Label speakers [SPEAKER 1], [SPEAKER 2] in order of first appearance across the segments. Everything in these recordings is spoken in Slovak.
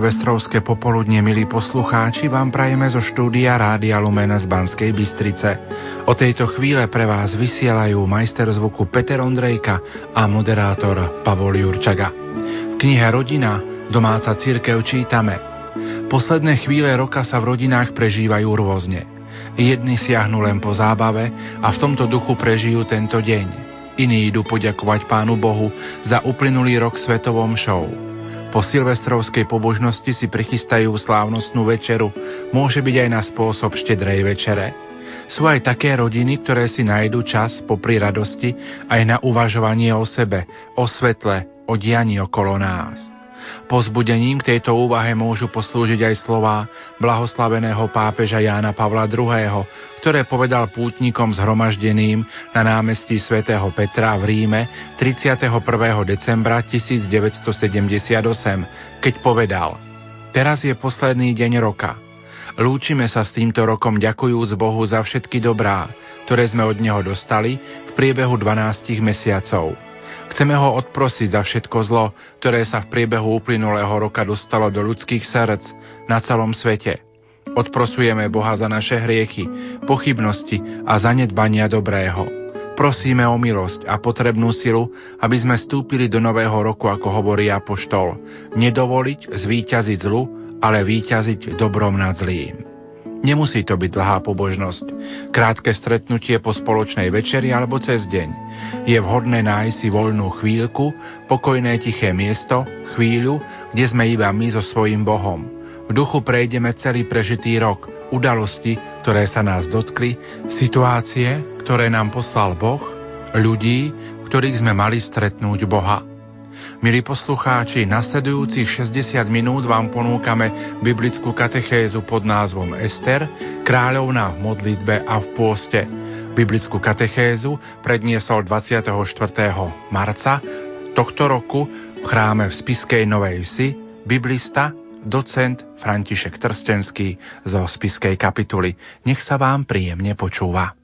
[SPEAKER 1] Silvestrovské popoludne, milí poslucháči, vám prajeme zo štúdia Rádia Lumena z Banskej Bystrice. O tejto chvíle pre vás vysielajú majster zvuku Peter Ondrejka a moderátor Pavol Jurčaga. V knihe Rodina domáca církev čítame Posledné chvíle roka sa v rodinách prežívajú rôzne. Jedni siahnu len po zábave a v tomto duchu prežijú tento deň. Iní idú poďakovať Pánu Bohu za uplynulý rok svetovom show. Po silvestrovskej pobožnosti si prichystajú slávnostnú večeru, môže byť aj na spôsob štedrej večere. Sú aj také rodiny, ktoré si nájdu čas popri radosti aj na uvažovanie o sebe, o svetle, o dianí okolo nás. Pozbudením k tejto úvahe môžu poslúžiť aj slová blahoslaveného pápeža Jána Pavla II., ktoré povedal pútnikom zhromaždeným na námestí svätého Petra v Ríme 31. decembra 1978, keď povedal Teraz je posledný deň roka. Lúčime sa s týmto rokom ďakujúc Bohu za všetky dobrá, ktoré sme od Neho dostali v priebehu 12 mesiacov – Chceme ho odprosiť za všetko zlo, ktoré sa v priebehu uplynulého roka dostalo do ľudských srdc na celom svete. Odprosujeme Boha za naše hriechy, pochybnosti a zanedbania dobrého. Prosíme o milosť a potrebnú silu, aby sme stúpili do nového roku, ako hovorí Apoštol. Nedovoliť zvíťaziť zlu, ale víťaziť dobrom nad zlým. Nemusí to byť dlhá pobožnosť. Krátke stretnutie po spoločnej večeri alebo cez deň. Je vhodné nájsť si voľnú chvíľku, pokojné tiché miesto, chvíľu, kde sme iba my so svojím Bohom. V duchu prejdeme celý prežitý rok, udalosti, ktoré sa nás dotkli, situácie, ktoré nám poslal Boh, ľudí, ktorých sme mali stretnúť Boha. Milí poslucháči, nasledujúcich 60 minút vám ponúkame biblickú katechézu pod názvom Ester, kráľovná v modlitbe a v pôste. Biblickú katechézu predniesol 24. marca tohto roku v chráme v Spiskej Novej Vsi biblista docent František Trstenský zo Spiskej kapituly. Nech sa vám príjemne počúva.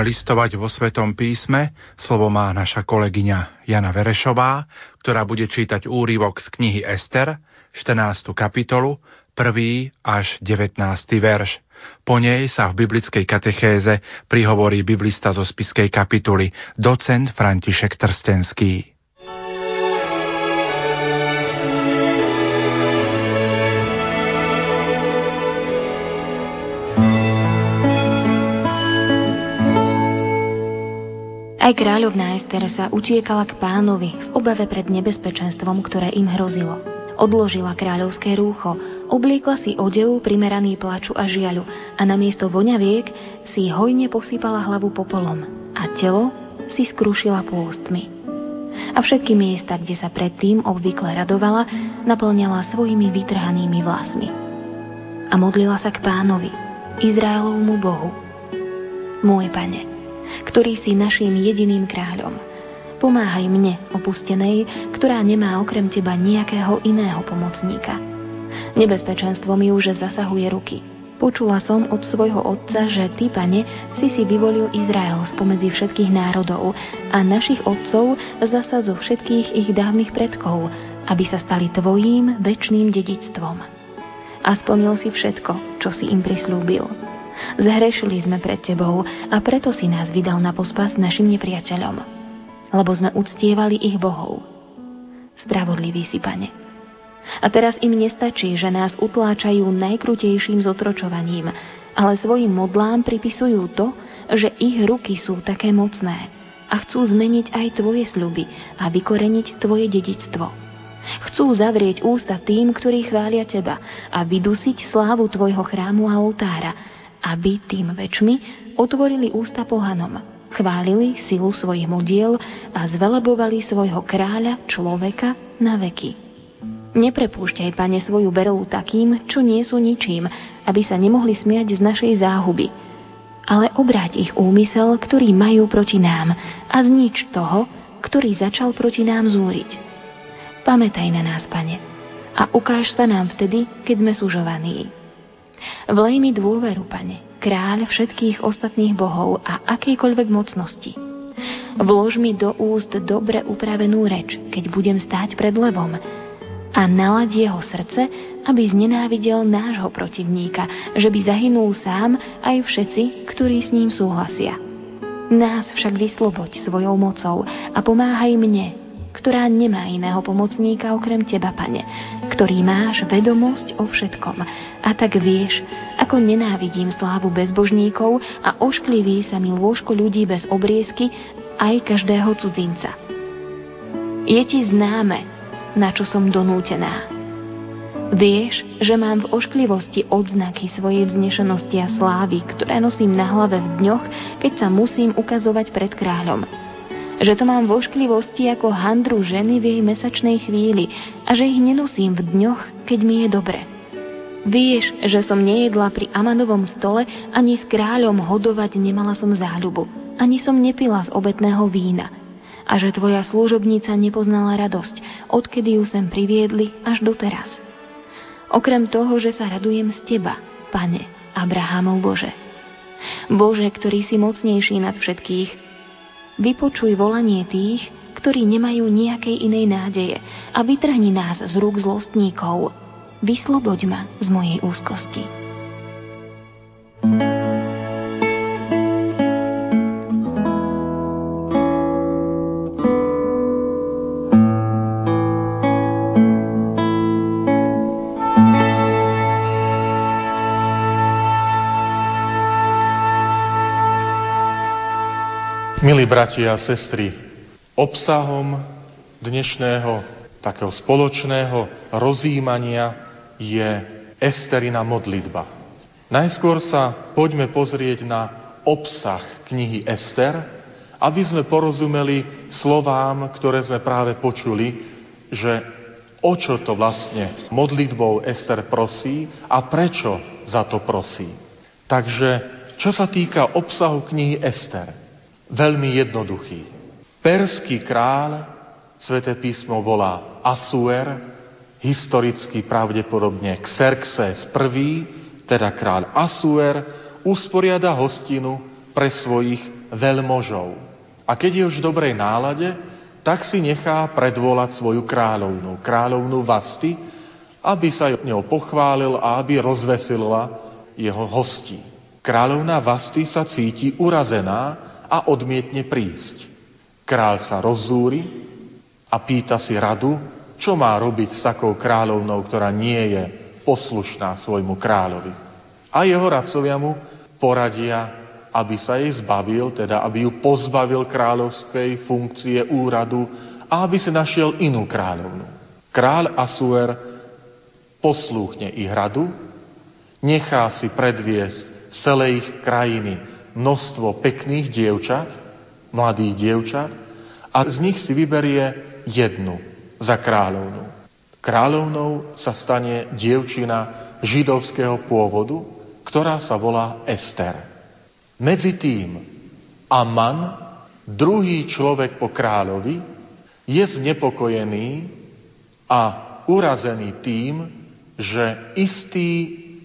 [SPEAKER 1] Listovať vo Svetom písme. Slovo má naša kolegyňa Jana Verešová, ktorá bude čítať úryvok z knihy Ester, 14. kapitolu, 1. až 19. verš. Po nej sa v biblickej katechéze prihovorí biblista zo spiskej kapituly, docent František Trstenský.
[SPEAKER 2] Aj kráľovná Ester sa utiekala k pánovi v obave pred nebezpečenstvom, ktoré im hrozilo. Odložila kráľovské rúcho, obliekla si odev primeraný plaču a žiaľu a namiesto voňaviek si hojne posypala hlavu popolom a telo si skrušila pôstmi. A všetky miesta, kde sa predtým obvykle radovala, naplňala svojimi vytrhanými vlasmi. A modlila sa k pánovi, Izraelovmu Bohu. Môj pane, ktorý si našim jediným kráľom. Pomáhaj mne, opustenej, ktorá nemá okrem teba nejakého iného pomocníka. Nebezpečenstvo mi už zasahuje ruky. Počula som od svojho otca, že ty, pane, si si vyvolil Izrael spomedzi všetkých národov a našich otcov zasa zo všetkých ich dávnych predkov, aby sa stali tvojím väčšným dedičstvom. A splnil si všetko, čo si im prislúbil. Zhrešili sme pred Tebou a preto si nás vydal na pospas našim nepriateľom, lebo sme uctievali ich bohov. Spravodlivý si, Pane. A teraz im nestačí, že nás utláčajú najkrutejším zotročovaním, ale svojim modlám pripisujú to, že ich ruky sú také mocné a chcú zmeniť aj Tvoje sľuby a vykoreniť Tvoje dedičstvo. Chcú zavrieť ústa tým, ktorí chvália Teba a vydusiť slávu Tvojho chrámu a oltára, aby tým väčšmi otvorili ústa pohanom, chválili silu svojich modiel a zvelebovali svojho kráľa, človeka na veky. Neprepúšťaj, pane, svoju berolu takým, čo nie sú ničím, aby sa nemohli smiať z našej záhuby, ale obráť ich úmysel, ktorý majú proti nám a znič toho, ktorý začal proti nám zúriť. Pamätaj na nás, pane, a ukáž sa nám vtedy, keď sme sužovaní. Vlej mi dôveru, pane, kráľ všetkých ostatných bohov a akejkoľvek mocnosti. Vlož mi do úst dobre upravenú reč, keď budem stáť pred levom a nalad jeho srdce, aby znenávidel nášho protivníka, že by zahynul sám aj všetci, ktorí s ním súhlasia. Nás však vysloboď svojou mocou a pomáhaj mne, ktorá nemá iného pomocníka okrem Teba, Pane, ktorý máš vedomosť o všetkom. A tak vieš, ako nenávidím slávu bezbožníkov a oškliví sa mi lôžko ľudí bez obriezky aj každého cudzinca. Je ti známe, na čo som donútená. Vieš, že mám v ošklivosti odznaky svojej vznešenosti a slávy, ktoré nosím na hlave v dňoch, keď sa musím ukazovať pred kráľom že to mám vošklivosti ako handru ženy v jej mesačnej chvíli a že ich nenosím v dňoch, keď mi je dobre. Vieš, že som nejedla pri Amanovom stole, ani s kráľom hodovať nemala som záľubu, ani som nepila z obetného vína. A že tvoja služobníca nepoznala radosť, odkedy ju sem priviedli až doteraz. Okrem toho, že sa radujem z teba, pane, Abrahamov Bože. Bože, ktorý si mocnejší nad všetkých, Vypočuj volanie tých, ktorí nemajú nejakej inej nádeje a vytrhni nás z rúk zlostníkov. Vysloboď ma z mojej úzkosti.
[SPEAKER 3] Milí bratia a sestry, obsahom dnešného takého spoločného rozímania je Esterina modlitba. Najskôr sa poďme pozrieť na obsah knihy Ester, aby sme porozumeli slovám, ktoré sme práve počuli, že o čo to vlastne modlitbou Ester prosí a prečo za to prosí. Takže, čo sa týka obsahu knihy Ester, veľmi jednoduchý. Perský král, sväté písmo volá Asuer, historicky pravdepodobne Xerxes I, teda kráľ Asuer, usporiada hostinu pre svojich veľmožov. A keď je už v dobrej nálade, tak si nechá predvolať svoju kráľovnú, kráľovnú Vasty, aby sa ňou pochválil a aby rozveselila jeho hostí. Kráľovná Vasty sa cíti urazená a odmietne prísť. Král sa rozzúri a pýta si radu, čo má robiť s takou kráľovnou, ktorá nie je poslušná svojmu kráľovi. A jeho radcovia mu poradia, aby sa jej zbavil, teda aby ju pozbavil kráľovskej funkcie úradu a aby si našiel inú kráľovnú. Kráľ Asuer poslúchne ich radu, nechá si predviesť celej ich krajiny množstvo pekných dievčat, mladých dievčat, a z nich si vyberie jednu za kráľovnú. Kráľovnou sa stane dievčina židovského pôvodu, ktorá sa volá Ester. Medzi tým Aman, druhý človek po kráľovi, je znepokojený a urazený tým, že istý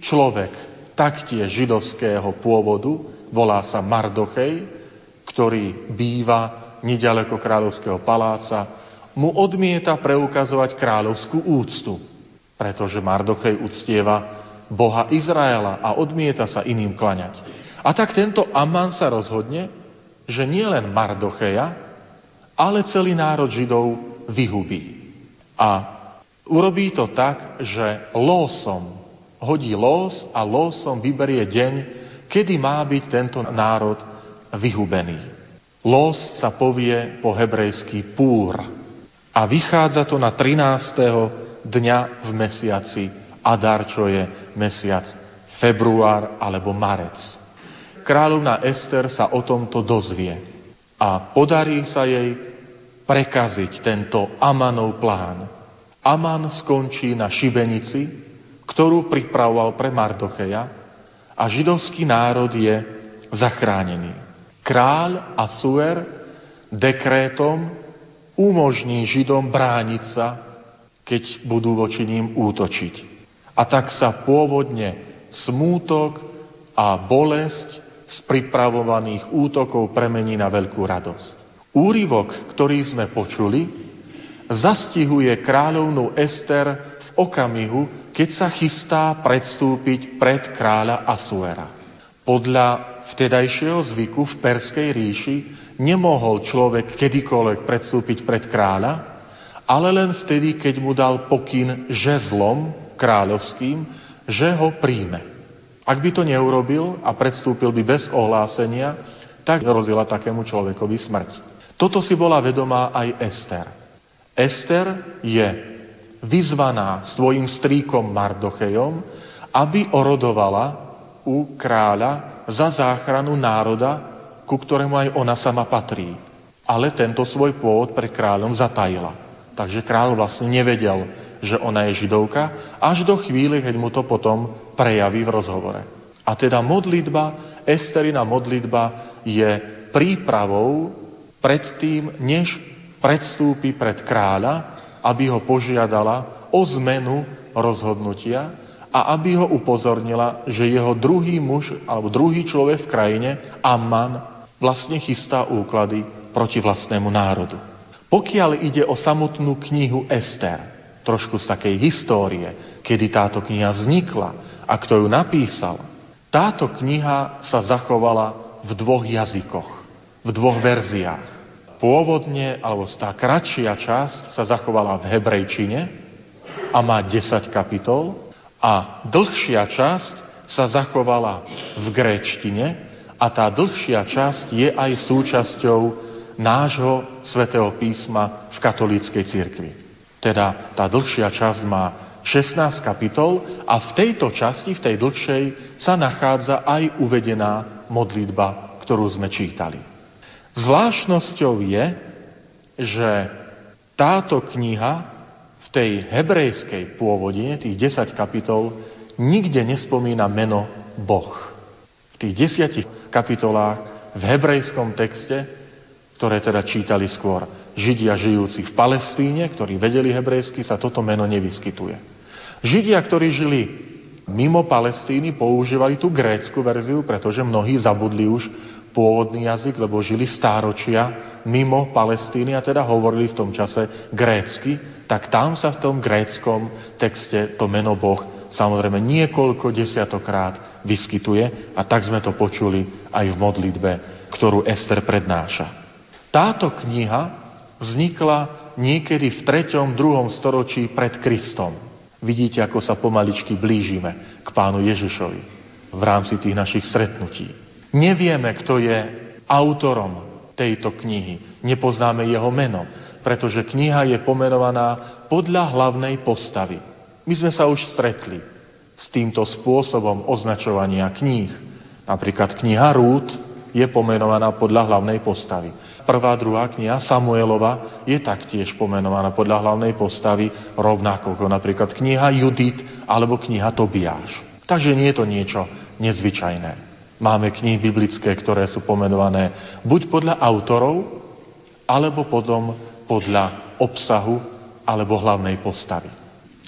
[SPEAKER 3] človek, taktiež židovského pôvodu, volá sa Mardochej, ktorý býva nedaleko kráľovského paláca, mu odmieta preukazovať kráľovskú úctu, pretože Mardochej uctieva Boha Izraela a odmieta sa iným klaňať. A tak tento Aman sa rozhodne, že nie len Mardocheja, ale celý národ Židov vyhubí. A urobí to tak, že lósom, hodí lós a lósom vyberie deň, kedy má byť tento národ vyhubený. Los sa povie po hebrejsky púr a vychádza to na 13. dňa v mesiaci Adar, čo je mesiac február alebo marec. Kráľovna Ester sa o tomto dozvie a podarí sa jej prekaziť tento Amanov plán. Aman skončí na šibenici, ktorú pripravoval pre Mardocheja a židovský národ je zachránený. Kráľ Asuer dekrétom umožní Židom brániť sa, keď budú voči ním útočiť. A tak sa pôvodne smútok a bolesť z pripravovaných útokov premení na veľkú radosť. Úrivok, ktorý sme počuli, zastihuje kráľovnú Ester okamihu, keď sa chystá predstúpiť pred kráľa Asuera. Podľa vtedajšieho zvyku v Perskej ríši nemohol človek kedykoľvek predstúpiť pred kráľa, ale len vtedy, keď mu dal pokyn žezlom kráľovským, že ho príjme. Ak by to neurobil a predstúpil by bez ohlásenia, tak hrozila takému človekovi smrť. Toto si bola vedomá aj Ester. Ester je vyzvaná svojim strýkom Mardochejom, aby orodovala u kráľa za záchranu národa, ku ktorému aj ona sama patrí. Ale tento svoj pôvod pre kráľom zatajila. Takže kráľ vlastne nevedel, že ona je židovka, až do chvíle, keď mu to potom prejaví v rozhovore. A teda modlitba, Esterina modlitba je prípravou pred tým, než predstúpi pred kráľa aby ho požiadala o zmenu rozhodnutia a aby ho upozornila, že jeho druhý muž alebo druhý človek v krajine, Amman, vlastne chystá úklady proti vlastnému národu. Pokiaľ ide o samotnú knihu Ester, trošku z takej histórie, kedy táto kniha vznikla a kto ju napísal, táto kniha sa zachovala v dvoch jazykoch, v dvoch verziách. Pôvodne, alebo tá kratšia časť sa zachovala v hebrejčine a má 10 kapitol a dlhšia časť sa zachovala v gréčtine a tá dlhšia časť je aj súčasťou nášho svätého písma v katolíckej cirkvi. Teda tá dlhšia časť má 16 kapitol a v tejto časti, v tej dlhšej, sa nachádza aj uvedená modlitba, ktorú sme čítali. Zvláštnosťou je, že táto kniha v tej hebrejskej pôvodine, tých 10 kapitol, nikde nespomína meno Boh. V tých desiatich kapitolách v hebrejskom texte, ktoré teda čítali skôr Židia žijúci v Palestíne, ktorí vedeli hebrejsky, sa toto meno nevyskytuje. Židia, ktorí žili mimo Palestíny, používali tú grécku verziu, pretože mnohí zabudli už pôvodný jazyk, lebo žili stáročia mimo Palestíny a teda hovorili v tom čase grécky, tak tam sa v tom gréckom texte to meno Boh samozrejme niekoľko desiatokrát vyskytuje a tak sme to počuli aj v modlitbe, ktorú Ester prednáša. Táto kniha vznikla niekedy v 3. 2. storočí pred Kristom. Vidíte, ako sa pomaličky blížime k pánu Ježišovi v rámci tých našich stretnutí. Nevieme, kto je autorom tejto knihy. Nepoznáme jeho meno, pretože kniha je pomenovaná podľa hlavnej postavy. My sme sa už stretli s týmto spôsobom označovania kníh. Napríklad kniha Rút je pomenovaná podľa hlavnej postavy. Prvá, druhá kniha Samuelova je taktiež pomenovaná podľa hlavnej postavy, rovnako ako napríklad kniha Judit alebo kniha Tobiáš. Takže nie je to niečo nezvyčajné. Máme knihy biblické, ktoré sú pomenované buď podľa autorov, alebo potom podľa obsahu alebo hlavnej postavy.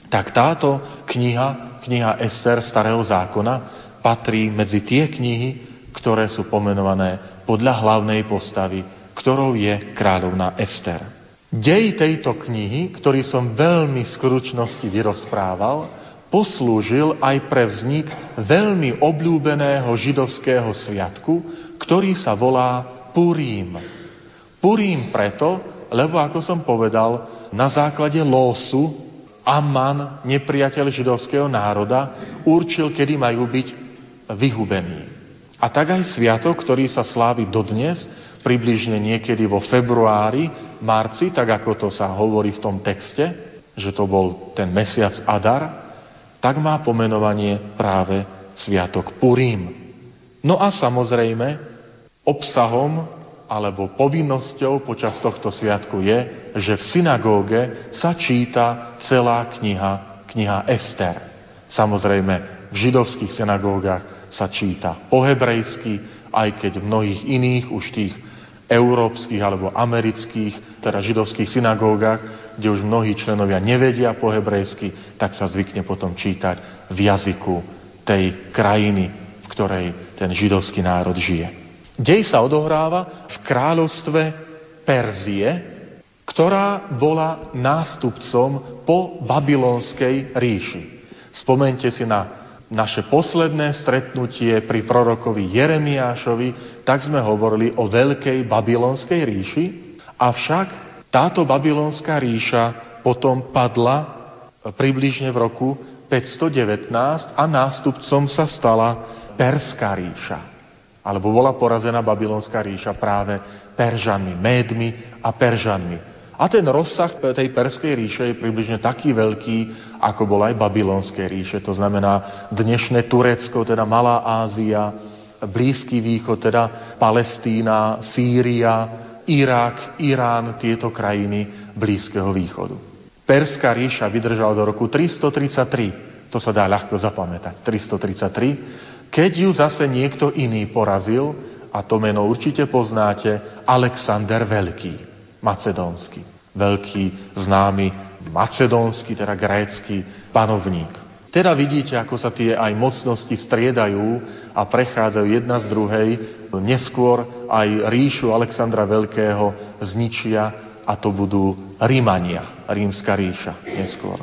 [SPEAKER 3] Tak táto kniha, kniha Ester Starého zákona, patrí medzi tie knihy, ktoré sú pomenované podľa hlavnej postavy, ktorou je kráľovná Ester. Dej tejto knihy, ktorý som veľmi v skručnosti vyrozprával, poslúžil aj pre vznik veľmi obľúbeného židovského sviatku, ktorý sa volá Purím. Purím preto, lebo ako som povedal, na základe losu Amman, nepriateľ židovského národa, určil, kedy majú byť vyhubení. A tak aj sviatok, ktorý sa slávi dodnes, približne niekedy vo februári, marci, tak ako to sa hovorí v tom texte, že to bol ten mesiac Adar, tak má pomenovanie práve sviatok Purim. No a samozrejme, obsahom alebo povinnosťou počas tohto sviatku je, že v synagóge sa číta celá kniha, kniha Ester. Samozrejme, v židovských synagógach sa číta po hebrejsky, aj keď v mnohých iných už tých európskych alebo amerických, teda židovských synagógach, kde už mnohí členovia nevedia po hebrejsky, tak sa zvykne potom čítať v jazyku tej krajiny, v ktorej ten židovský národ žije. Dej sa odohráva v kráľovstve Perzie, ktorá bola nástupcom po babylonskej ríši. Spomente si na naše posledné stretnutie pri prorokovi Jeremiášovi, tak sme hovorili o veľkej babylonskej ríši, avšak táto babylonská ríša potom padla približne v roku 519 a nástupcom sa stala Perská ríša. Alebo bola porazená babylonská ríša práve Peržanmi, Médmi a Peržanmi. A ten rozsah tej Perskej ríše je približne taký veľký, ako bol aj Babylonskej ríše. To znamená dnešné Turecko, teda Malá Ázia, Blízky východ, teda Palestína, Sýria, Irak, Irán, tieto krajiny Blízkeho východu. Perská ríša vydržala do roku 333, to sa dá ľahko zapamätať, 333, keď ju zase niekto iný porazil, a to meno určite poznáte, Alexander Veľký macedónsky. Veľký, známy macedónsky, teda grécky panovník. Teda vidíte, ako sa tie aj mocnosti striedajú a prechádzajú jedna z druhej. Neskôr aj ríšu Alexandra Veľkého zničia a to budú Rímania, rímska ríša neskôr.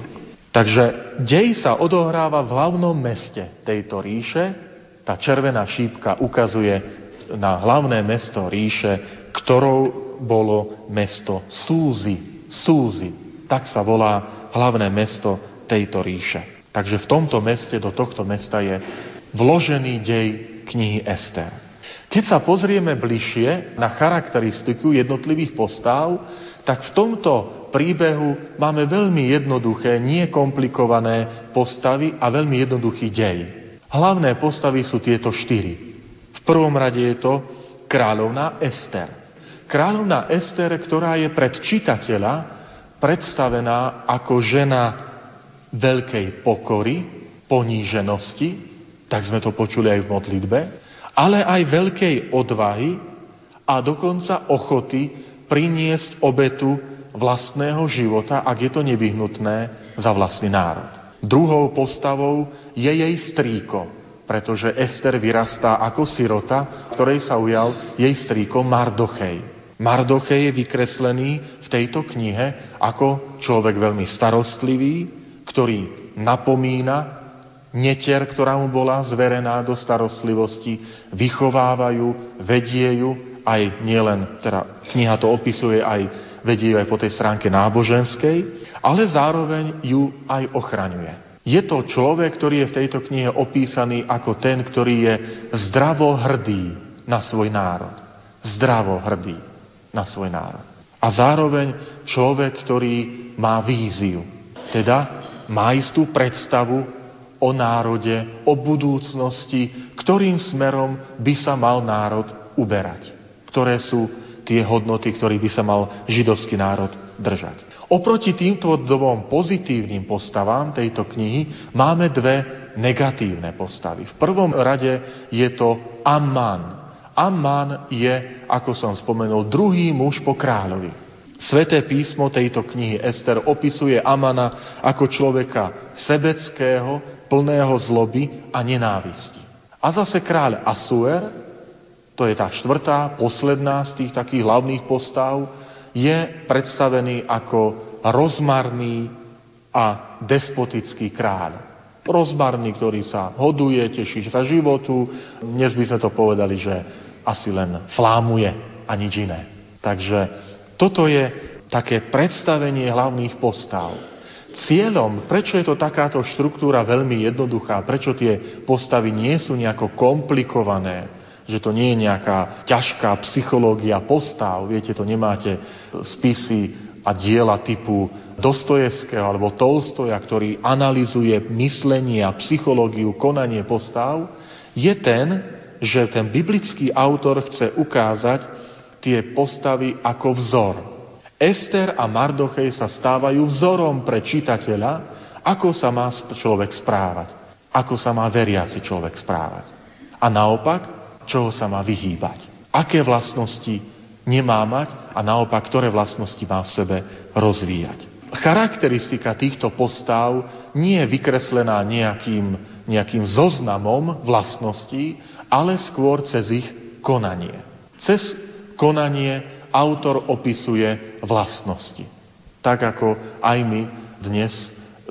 [SPEAKER 3] Takže dej sa odohráva v hlavnom meste tejto ríše. Tá červená šípka ukazuje na hlavné mesto ríše, ktorou bolo mesto Súzy. Súzy. Tak sa volá hlavné mesto tejto ríše. Takže v tomto meste, do tohto mesta je vložený dej knihy Ester. Keď sa pozrieme bližšie na charakteristiku jednotlivých postáv, tak v tomto príbehu máme veľmi jednoduché, nie komplikované postavy a veľmi jednoduchý dej. Hlavné postavy sú tieto štyri. V prvom rade je to kráľovná Ester. Kráľovná Ester, ktorá je pred čitateľa predstavená ako žena veľkej pokory, poníženosti, tak sme to počuli aj v modlitbe, ale aj veľkej odvahy a dokonca ochoty priniesť obetu vlastného života, ak je to nevyhnutné, za vlastný národ. Druhou postavou je jej strýko, pretože Ester vyrastá ako sirota, ktorej sa ujal jej strýko Mardochej. Mardochej je vykreslený v tejto knihe ako človek veľmi starostlivý, ktorý napomína netier, ktorá mu bola zverená do starostlivosti, vychovávajú, vedie ju, aj nielen, teda kniha to opisuje, aj vedie ju aj po tej stránke náboženskej, ale zároveň ju aj ochraňuje. Je to človek, ktorý je v tejto knihe opísaný ako ten, ktorý je zdravo hrdý na svoj národ. Zdravo hrdý na svoj národ. A zároveň človek, ktorý má víziu. Teda má istú predstavu o národe, o budúcnosti, ktorým smerom by sa mal národ uberať. Ktoré sú tie hodnoty, ktorých by sa mal židovský národ držať. Oproti týmto dvom pozitívnym postavám tejto knihy máme dve negatívne postavy. V prvom rade je to Amman. Amman je, ako som spomenul, druhý muž po kráľovi. Sveté písmo tejto knihy Ester opisuje Amana ako človeka sebeckého, plného zloby a nenávisti. A zase kráľ Asuer, to je tá štvrtá, posledná z tých takých hlavných postav, je predstavený ako rozmarný a despotický kráľ. Rozmarný, ktorý sa hoduje, teší sa životu. Dnes by sme to povedali, že asi len flámuje a nič iné. Takže toto je také predstavenie hlavných postav. Cieľom, prečo je to takáto štruktúra veľmi jednoduchá, prečo tie postavy nie sú nejako komplikované, že to nie je nejaká ťažká psychológia postav, viete, to nemáte spisy a diela typu Dostojevského alebo Tolstoja, ktorý analizuje myslenie a psychológiu, konanie postav, je ten, že ten biblický autor chce ukázať tie postavy ako vzor. Ester a Mardochej sa stávajú vzorom pre čitateľa, ako sa má človek správať, ako sa má veriaci človek správať. A naopak, čoho sa má vyhýbať. Aké vlastnosti nemá mať a naopak, ktoré vlastnosti má v sebe rozvíjať. Charakteristika týchto postav nie je vykreslená nejakým, nejakým zoznamom vlastností, ale skôr cez ich konanie. Cez konanie autor opisuje vlastnosti. Tak ako aj my dnes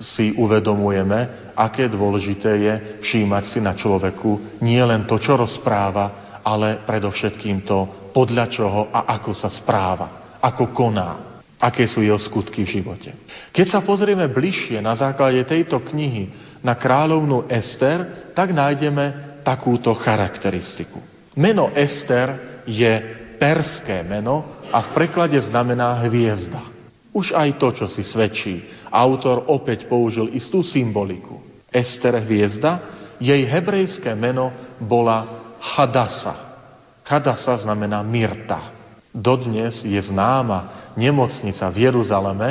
[SPEAKER 3] si uvedomujeme, aké dôležité je všímať si na človeku nie len to, čo rozpráva, ale predovšetkým to, podľa čoho a ako sa správa, ako koná, aké sú jeho skutky v živote. Keď sa pozrieme bližšie na základe tejto knihy na kráľovnú Ester, tak nájdeme takúto charakteristiku. Meno Ester je perské meno a v preklade znamená hviezda. Už aj to, čo si svedčí. Autor opäť použil istú symboliku. Ester hviezda, jej hebrejské meno bola Hadasa. Hadasa znamená Mirta. Dodnes je známa nemocnica v Jeruzaleme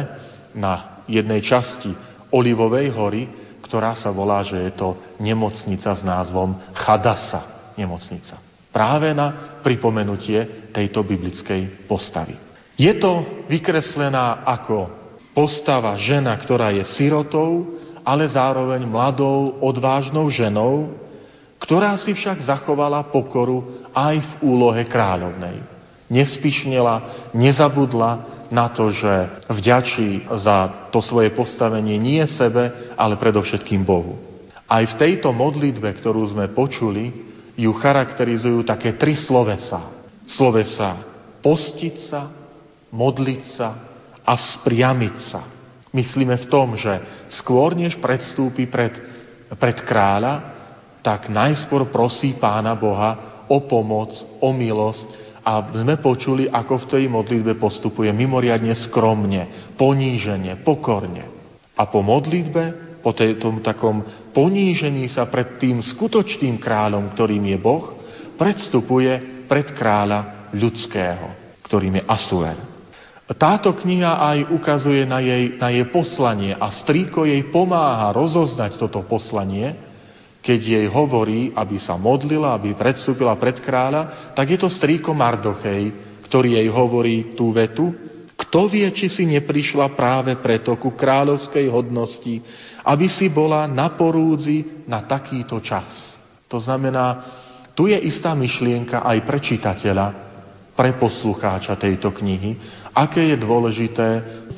[SPEAKER 3] na jednej časti Olivovej hory, ktorá sa volá, že je to nemocnica s názvom Hadasa nemocnica. Práve na pripomenutie tejto biblickej postavy. Je to vykreslená ako postava žena, ktorá je sirotou, ale zároveň mladou, odvážnou ženou, ktorá si však zachovala pokoru aj v úlohe kráľovnej. Nespišnela, nezabudla na to, že vďačí za to svoje postavenie nie sebe, ale predovšetkým Bohu. Aj v tejto modlitbe, ktorú sme počuli, ju charakterizujú také tri slovesa. Slovesa postiť sa, modliť sa a vzpriamiť sa. Myslíme v tom, že skôr než predstúpi pred, pred kráľa, tak najskôr prosí Pána Boha o pomoc, o milosť a sme počuli, ako v tej modlitbe postupuje mimoriadne skromne, ponížene, pokorne. A po modlitbe, po tom takom ponížení sa pred tým skutočným kráľom, ktorým je Boh, predstupuje pred kráľa ľudského, ktorým je Asuer. Táto kniha aj ukazuje na jej, na jej poslanie a strýko jej pomáha rozoznať toto poslanie, keď jej hovorí, aby sa modlila, aby predstúpila pred kráľa, tak je to strýko Mardochej, ktorý jej hovorí tú vetu, kto vie, či si neprišla práve preto ku kráľovskej hodnosti, aby si bola na porúdzi na takýto čas. To znamená, tu je istá myšlienka aj pre čitateľa, pre poslucháča tejto knihy, aké je dôležité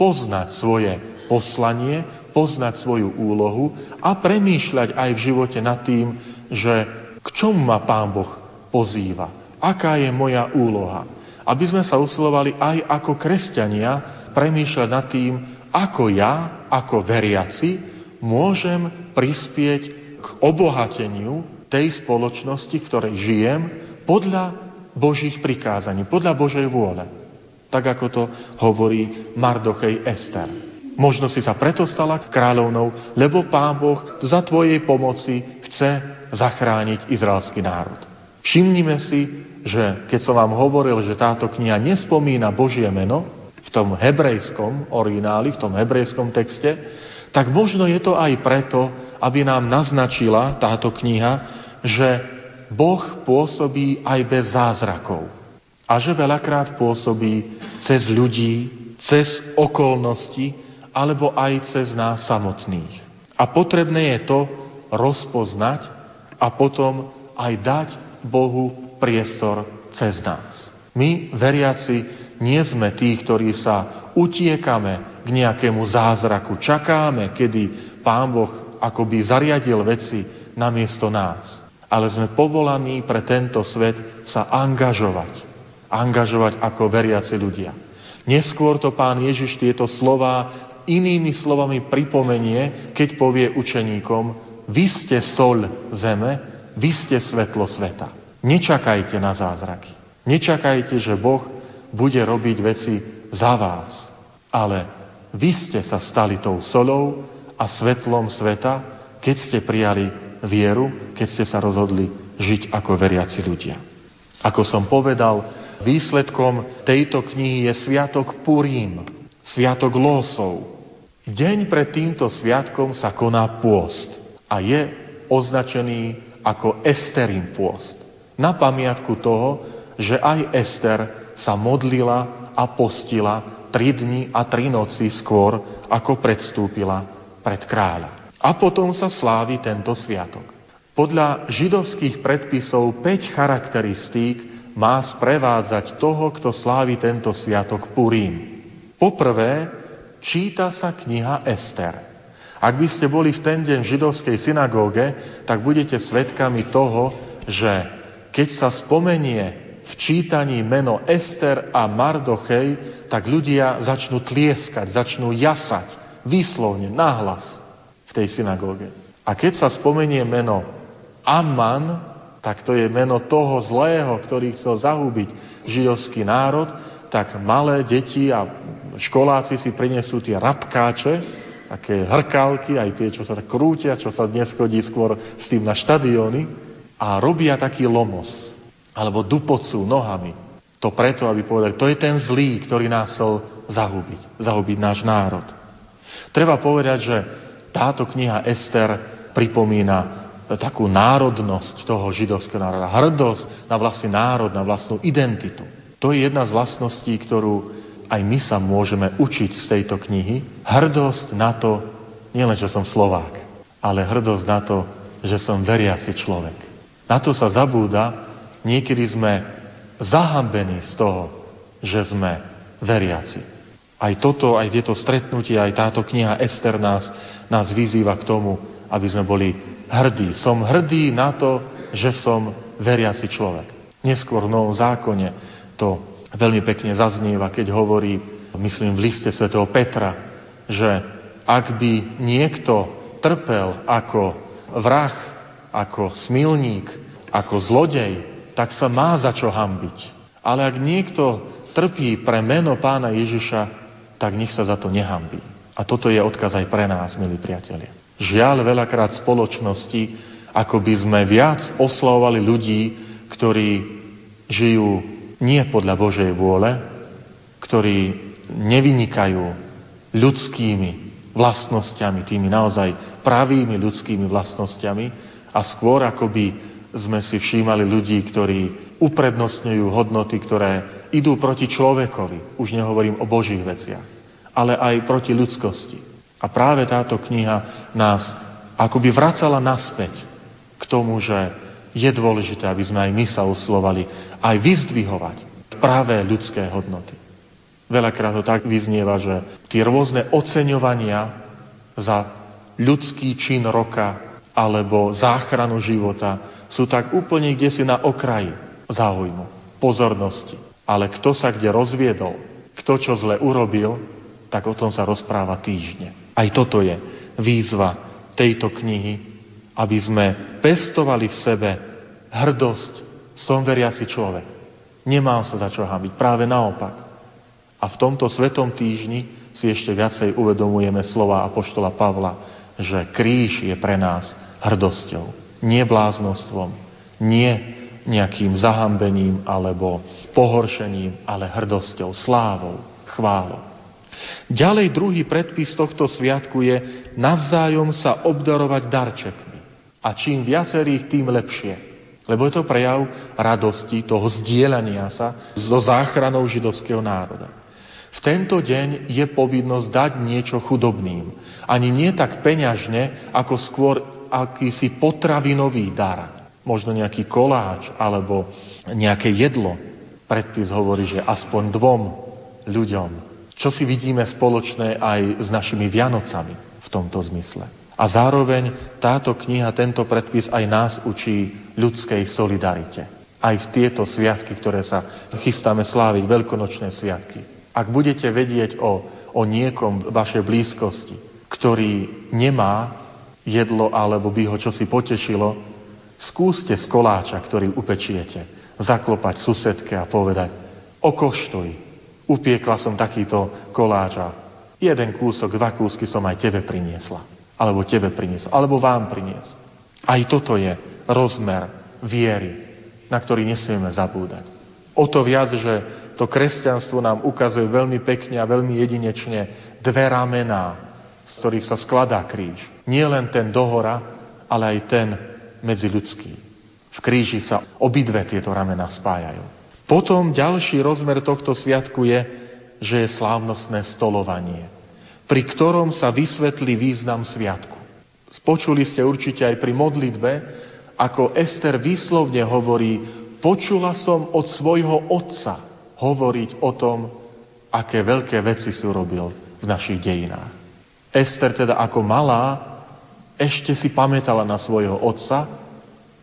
[SPEAKER 3] poznať svoje poslanie, poznať svoju úlohu a premýšľať aj v živote nad tým, že k čomu ma Pán Boh pozýva, aká je moja úloha. Aby sme sa usilovali aj ako kresťania premýšľať nad tým, ako ja, ako veriaci, môžem prispieť k obohateniu tej spoločnosti, v ktorej žijem, podľa Božích prikázaní, podľa Božej vôle. Tak ako to hovorí Mardochej Ester. Možno si sa preto stala kráľovnou, lebo Pán Boh za tvojej pomoci chce zachrániť izraelský národ. Všimnime si, že keď som vám hovoril, že táto kniha nespomína Božie meno, v tom hebrejskom origináli, v tom hebrejskom texte, tak možno je to aj preto, aby nám naznačila táto kniha, že Boh pôsobí aj bez zázrakov. A že veľakrát pôsobí cez ľudí, cez okolnosti, alebo aj cez nás samotných. A potrebné je to rozpoznať a potom aj dať Bohu priestor cez nás. My, veriaci, nie sme tí, ktorí sa utiekame k nejakému zázraku. Čakáme, kedy Pán Boh akoby zariadil veci namiesto nás. Ale sme povolaní pre tento svet sa angažovať. Angažovať ako veriaci ľudia. Neskôr to pán Ježiš tieto slova inými slovami pripomenie, keď povie učeníkom, vy ste soľ zeme, vy ste svetlo sveta. Nečakajte na zázraky. Nečakajte, že Boh bude robiť veci za vás. Ale vy ste sa stali tou solou a svetlom sveta, keď ste prijali vieru, keď ste sa rozhodli žiť ako veriaci ľudia. Ako som povedal, výsledkom tejto knihy je Sviatok Purim, Sviatok losov, Deň pred týmto sviatkom sa koná pôst a je označený ako Esterin pôst. Na pamiatku toho, že aj Ester sa modlila a postila tri dni a tri noci skôr, ako predstúpila pred kráľa. A potom sa slávi tento sviatok. Podľa židovských predpisov 5 charakteristík má sprevádzať toho, kto slávi tento sviatok Purim. Poprvé, číta sa kniha Ester. Ak by ste boli v ten deň v židovskej synagóge, tak budete svedkami toho, že keď sa spomenie v čítaní meno Ester a Mardochej, tak ľudia začnú tlieskať, začnú jasať, výslovne, nahlas v tej synagóge. A keď sa spomenie meno Amman, tak to je meno toho zlého, ktorý chcel zahúbiť židovský národ, tak malé deti a školáci si prinesú tie rapkáče, také hrkálky, aj tie, čo sa tak krútia, čo sa dnes chodí skôr s tým na štadióny a robia taký lomos, alebo dupocú nohami. To preto, aby povedali, to je ten zlý, ktorý nás chcel zahubiť, zahubiť náš národ. Treba povedať, že táto kniha Ester pripomína takú národnosť toho židovského národa, hrdosť na vlastný národ, na vlastnú identitu. To je jedna z vlastností, ktorú aj my sa môžeme učiť z tejto knihy. Hrdosť na to, nielen, že som Slovák, ale hrdosť na to, že som veriaci človek. Na to sa zabúda, niekedy sme zahambení z toho, že sme veriaci. Aj toto, aj tieto stretnutia, aj táto kniha Ester nás, nás vyzýva k tomu, aby sme boli hrdí. Som hrdý na to, že som veriaci človek. Neskôr v Novom zákone to veľmi pekne zaznieva, keď hovorí, myslím v liste svätého Petra, že ak by niekto trpel ako vrah, ako smilník, ako zlodej, tak sa má za čo hambiť. Ale ak niekto trpí pre meno pána Ježiša, tak nech sa za to nehambí. A toto je odkaz aj pre nás, milí priatelia. Žiaľ, veľakrát spoločnosti, ako by sme viac oslavovali ľudí, ktorí žijú nie podľa Božej vôle, ktorí nevynikajú ľudskými vlastnosťami, tými naozaj pravými ľudskými vlastnosťami a skôr akoby sme si všímali ľudí, ktorí uprednostňujú hodnoty, ktoré idú proti človekovi. Už nehovorím o Božích veciach, ale aj proti ľudskosti. A práve táto kniha nás akoby vracala naspäť k tomu, že je dôležité, aby sme aj my sa uslovali, aj vyzdvihovať práve ľudské hodnoty. Veľakrát to tak vyznieva, že tie rôzne oceňovania za ľudský čin roka alebo záchranu života sú tak úplne kde si na okraji záujmu, pozornosti. Ale kto sa kde rozviedol, kto čo zle urobil, tak o tom sa rozpráva týždne. Aj toto je výzva tejto knihy, aby sme pestovali v sebe hrdosť, som veriaci človek. Nemám sa za čo hambiť, práve naopak. A v tomto svetom týždni si ešte viacej uvedomujeme slova Apoštola Pavla, že kríž je pre nás hrdosťou, nie bláznostvom, nie nejakým zahambením alebo pohoršením, ale hrdosťou, slávou, chválou. Ďalej druhý predpis tohto sviatku je navzájom sa obdarovať darčekmi. A čím viacerých, tým lepšie. Lebo je to prejav radosti, toho zdieľania sa so záchranou židovského národa. V tento deň je povinnosť dať niečo chudobným. Ani nie tak peňažne, ako skôr akýsi potravinový dar. Možno nejaký koláč alebo nejaké jedlo. Predpis hovorí, že aspoň dvom ľuďom. Čo si vidíme spoločné aj s našimi Vianocami v tomto zmysle. A zároveň táto kniha, tento predpis aj nás učí ľudskej solidarite. Aj v tieto sviatky, ktoré sa chystáme sláviť, veľkonočné sviatky ak budete vedieť o, o niekom vašej blízkosti, ktorý nemá jedlo alebo by ho čosi potešilo, skúste z koláča, ktorý upečiete, zaklopať susedke a povedať, okoštuj, upiekla som takýto koláča, jeden kúsok, dva kúsky som aj tebe priniesla, alebo tebe priniesla, alebo vám priniesla. Aj toto je rozmer viery, na ktorý nesmieme zabúdať. O to viac, že to kresťanstvo nám ukazuje veľmi pekne a veľmi jedinečne dve ramená, z ktorých sa skladá kríž. Nie len ten dohora, ale aj ten medziľudský. V kríži sa obidve tieto ramená spájajú. Potom ďalší rozmer tohto sviatku je, že je slávnostné stolovanie, pri ktorom sa vysvetlí význam sviatku. Spočuli ste určite aj pri modlitbe, ako Ester výslovne hovorí Počula som od svojho otca hovoriť o tom, aké veľké veci si urobil v našich dejinách. Ester teda ako malá ešte si pamätala na svojho otca,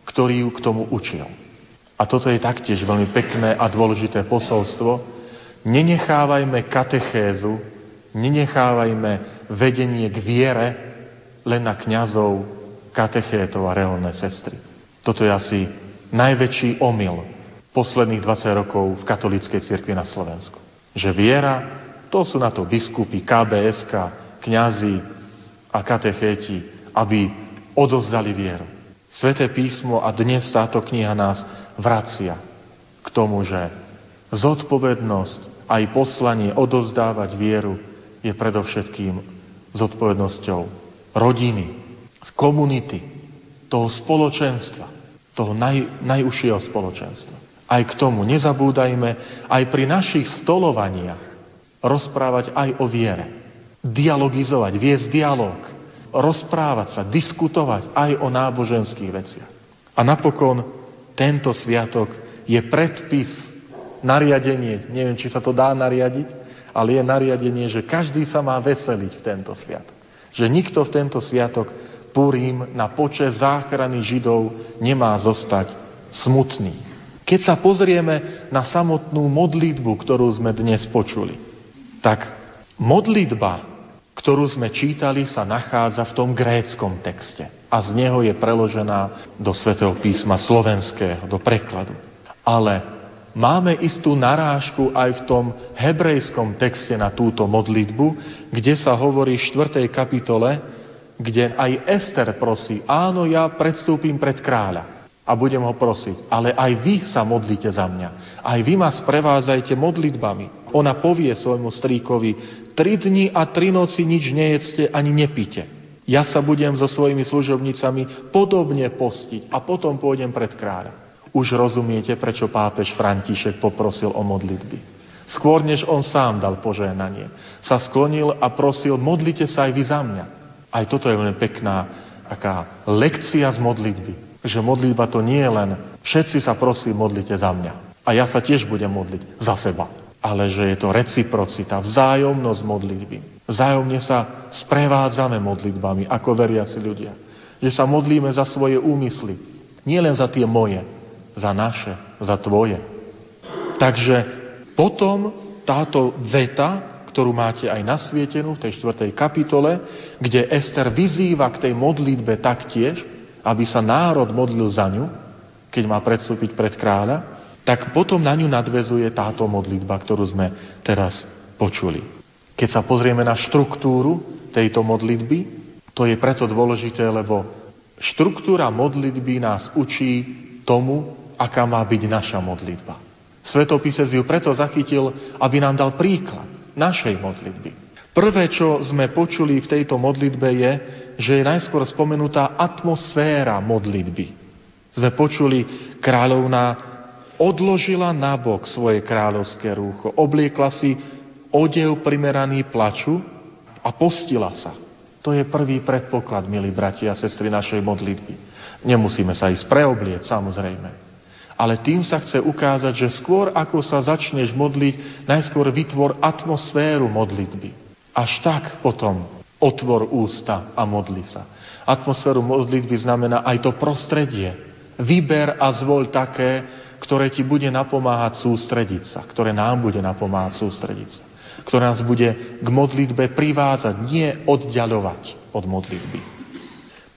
[SPEAKER 3] ktorý ju k tomu učil. A toto je taktiež veľmi pekné a dôležité posolstvo. Nenechávajme katechézu, nenechávajme vedenie k viere len na kňazov, katechétov a reholné sestry. Toto je asi najväčší omyl posledných 20 rokov v katolíckej cirkvi na Slovensku. Že viera, to sú na to biskupy, KBSK, kňazi a katechéti, aby odozdali vieru. Sveté písmo a dnes táto kniha nás vracia k tomu, že zodpovednosť aj poslanie odozdávať vieru je predovšetkým zodpovednosťou rodiny, komunity, toho spoločenstva toho naj, najúžšieho spoločenstva. Aj k tomu nezabúdajme, aj pri našich stolovaniach rozprávať aj o viere. Dialogizovať, viesť dialog, rozprávať sa, diskutovať aj o náboženských veciach. A napokon tento sviatok je predpis, nariadenie, neviem, či sa to dá nariadiť, ale je nariadenie, že každý sa má veseliť v tento sviatok. Že nikto v tento sviatok Purim na počet záchrany Židov nemá zostať smutný. Keď sa pozrieme na samotnú modlitbu, ktorú sme dnes počuli, tak modlitba, ktorú sme čítali, sa nachádza v tom gréckom texte a z neho je preložená do svätého písma slovenského, do prekladu. Ale máme istú narážku aj v tom hebrejskom texte na túto modlitbu, kde sa hovorí v 4. kapitole, kde aj Ester prosí, áno, ja predstúpim pred kráľa a budem ho prosiť, ale aj vy sa modlite za mňa. Aj vy ma sprevádzajte modlitbami. Ona povie svojmu strýkovi, tri dni a tri noci nič nejedzte ani nepite. Ja sa budem so svojimi služobnicami podobne postiť a potom pôjdem pred kráľa. Už rozumiete, prečo pápež František poprosil o modlitby. Skôr než on sám dal požehnanie, sa sklonil a prosil, modlite sa aj vy za mňa. Aj toto je veľmi pekná taká lekcia z modlitby. Že modlitba to nie je len všetci sa prosím modlite za mňa. A ja sa tiež budem modliť za seba. Ale že je to reciprocita, vzájomnosť modlitby. Vzájomne sa sprevádzame modlitbami ako veriaci ľudia. Že sa modlíme za svoje úmysly. Nie len za tie moje, za naše, za tvoje. Takže potom táto veta ktorú máte aj nasvietenú v tej 4. kapitole, kde Ester vyzýva k tej modlitbe taktiež, aby sa národ modlil za ňu, keď má predstúpiť pred kráľa, tak potom na ňu nadvezuje táto modlitba, ktorú sme teraz počuli. Keď sa pozrieme na štruktúru tejto modlitby, to je preto dôležité, lebo štruktúra modlitby nás učí tomu, aká má byť naša modlitba. Svetopisec ju preto zachytil, aby nám dal príklad našej modlitby. Prvé, čo sme počuli v tejto modlitbe je, že je najskôr spomenutá atmosféra modlitby. Sme počuli, kráľovná odložila nabok svoje kráľovské rúcho, obliekla si odev primeraný plaču a postila sa. To je prvý predpoklad, milí bratia a sestry, našej modlitby. Nemusíme sa ísť preoblieť, samozrejme ale tým sa chce ukázať, že skôr ako sa začneš modliť, najskôr vytvor atmosféru modlitby. Až tak potom otvor ústa a modli sa. Atmosféru modlitby znamená aj to prostredie. Vyber a zvoľ také, ktoré ti bude napomáhať sústrediť sa, ktoré nám bude napomáhať sústrediť sa, ktoré nás bude k modlitbe privázať, nie oddialovať od modlitby.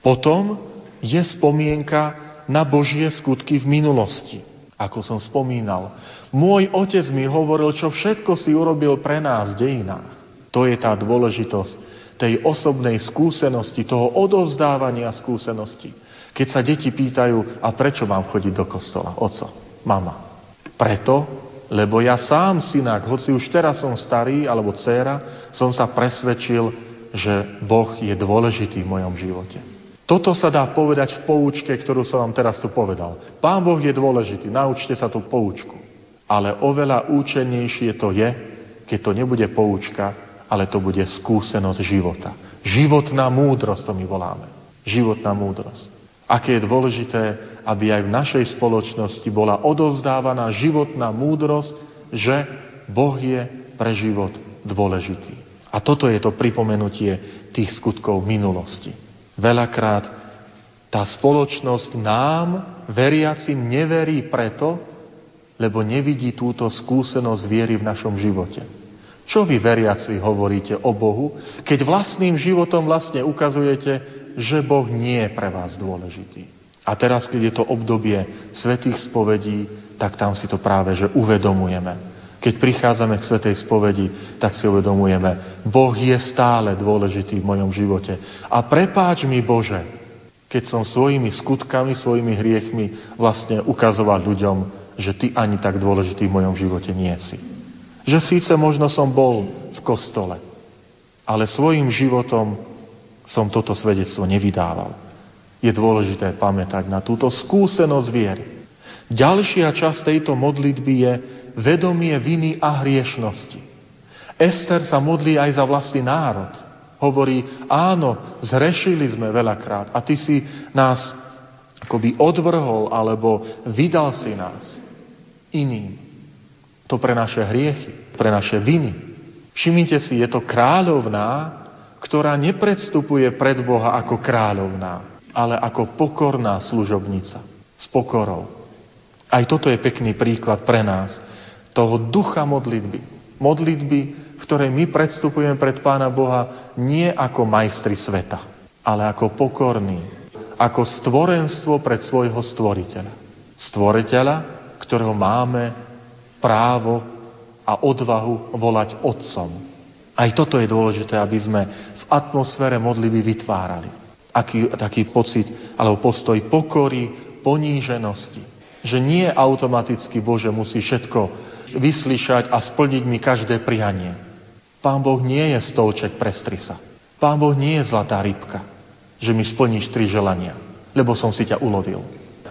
[SPEAKER 3] Potom je spomienka na Božie skutky v minulosti. Ako som spomínal, môj otec mi hovoril, čo všetko si urobil pre nás v dejinách. To je tá dôležitosť tej osobnej skúsenosti, toho odovzdávania skúsenosti. Keď sa deti pýtajú, a prečo mám chodiť do kostola? Oco, mama. Preto, lebo ja sám, synák, hoci už teraz som starý alebo dcéra, som sa presvedčil, že Boh je dôležitý v mojom živote. Toto sa dá povedať v poučke, ktorú som vám teraz tu povedal. Pán Boh je dôležitý, naučte sa tú poučku. Ale oveľa účennejšie to je, keď to nebude poučka, ale to bude skúsenosť života. Životná múdrosť to my voláme. Životná múdrosť. Aké je dôležité, aby aj v našej spoločnosti bola odozdávaná životná múdrosť, že Boh je pre život dôležitý. A toto je to pripomenutie tých skutkov minulosti. Veľakrát tá spoločnosť nám, veriacim, neverí preto, lebo nevidí túto skúsenosť viery v našom živote. Čo vy, veriaci, hovoríte o Bohu, keď vlastným životom vlastne ukazujete, že Boh nie je pre vás dôležitý. A teraz, keď je to obdobie svetých spovedí, tak tam si to práve že uvedomujeme. Keď prichádzame k Svetej spovedi, tak si uvedomujeme, Boh je stále dôležitý v mojom živote. A prepáč mi, Bože, keď som svojimi skutkami, svojimi hriechmi vlastne ukazoval ľuďom, že Ty ani tak dôležitý v mojom živote nie si. Že síce možno som bol v kostole, ale svojim životom som toto svedectvo nevydával. Je dôležité pamätať na túto skúsenosť viery. Ďalšia časť tejto modlitby je vedomie viny a hriešnosti. Ester sa modlí aj za vlastný národ. Hovorí, áno, zrešili sme veľakrát a ty si nás akoby odvrhol alebo vydal si nás iným. To pre naše hriechy, pre naše viny. Všimnite si, je to kráľovná, ktorá nepredstupuje pred Boha ako kráľovná, ale ako pokorná služobnica s pokorou. Aj toto je pekný príklad pre nás, toho ducha modlitby. Modlitby, v ktorej my predstupujeme pred Pána Boha nie ako majstri sveta, ale ako pokorní, ako stvorenstvo pred svojho stvoriteľa. Stvoriteľa, ktorého máme právo a odvahu volať Otcom. Aj toto je dôležité, aby sme v atmosfére modlitby vytvárali. Aký, taký pocit alebo postoj pokory, poníženosti. Že nie automaticky, Bože, musí všetko vyslyšať a splniť mi každé prianie. Pán Boh nie je stolček pre strisa. Pán Boh nie je zlatá rybka, že mi splníš tri želania, lebo som si ťa ulovil.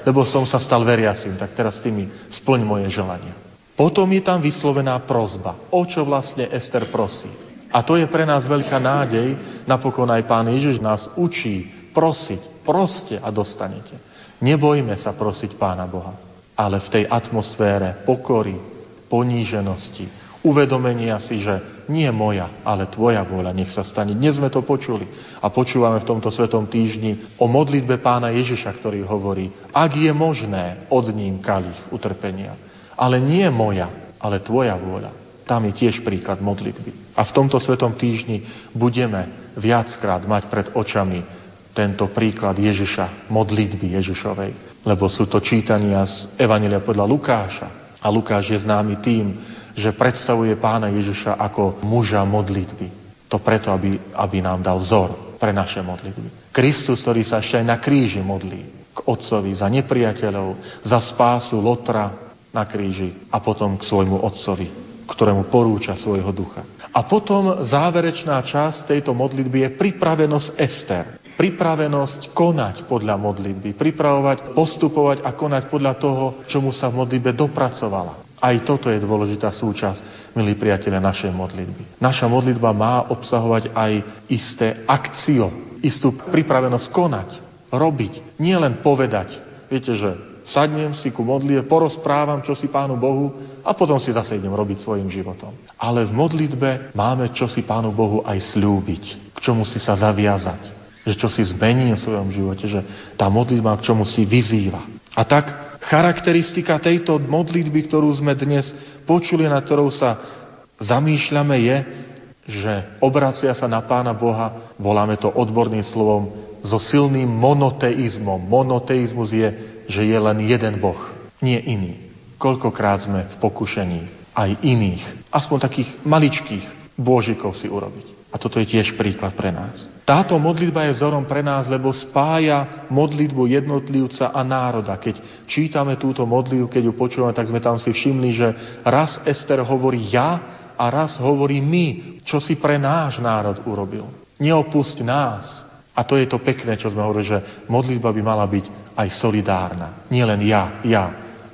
[SPEAKER 3] Lebo som sa stal veriacim, tak teraz ty mi splň moje želania. Potom je tam vyslovená prozba. O čo vlastne Ester prosí? A to je pre nás veľká nádej. Napokon aj Pán Ježiš nás učí prosiť. Proste a dostanete. Nebojme sa prosiť Pána Boha, ale v tej atmosfére pokory, poníženosti, uvedomenia si, že nie moja, ale tvoja vôľa nech sa stane. Dnes sme to počuli a počúvame v tomto svetom týždni o modlitbe pána Ježiša, ktorý hovorí, ak je možné, od ním kalich utrpenia. Ale nie moja, ale tvoja vôľa. Tam je tiež príklad modlitby. A v tomto svetom týždni budeme viackrát mať pred očami tento príklad Ježiša, modlitby Ježišovej. Lebo sú to čítania z Evanelia podľa Lukáša. A Lukáš je známy tým, že predstavuje pána Ježiša ako muža modlitby. To preto, aby, aby nám dal vzor pre naše modlitby. Kristus, ktorý sa ešte aj na kríži modlí k Otcovi za nepriateľov, za spásu Lotra na kríži a potom k svojmu Otcovi, ktorému porúča svojho ducha. A potom záverečná časť tejto modlitby je pripravenosť Ester. Pripravenosť konať podľa modlitby. Pripravovať, postupovať a konať podľa toho, čomu sa v modlitbe dopracovala. Aj toto je dôležitá súčasť, milí priatelia, našej modlitby. Naša modlitba má obsahovať aj isté akcio, istú pripravenosť konať, robiť, nie len povedať. Viete, že sadnem si ku modlitbe, porozprávam čo si Pánu Bohu a potom si zase idem robiť svojim životom. Ale v modlitbe máme čo si Pánu Bohu aj slúbiť, k čomu si sa zaviazať, že čo si zmení v svojom živote, že tá modlitba k čomu si vyzýva. A tak charakteristika tejto modlitby, ktorú sme dnes počuli, na ktorou sa zamýšľame, je, že obracia sa na Pána Boha, voláme to odborným slovom, so silným monoteizmom. Monoteizmus je že je len jeden Boh, nie iný. Koľkokrát sme v pokušení aj iných, aspoň takých maličkých božikov si urobiť. A toto je tiež príklad pre nás. Táto modlitba je vzorom pre nás, lebo spája modlitbu jednotlivca a národa. Keď čítame túto modlitbu, keď ju počúvame, tak sme tam si všimli, že raz Ester hovorí ja a raz hovorí my, čo si pre náš národ urobil. Neopusť nás. A to je to pekné, čo sme hovorili, že modlitba by mala byť aj solidárna. Nie len ja, ja,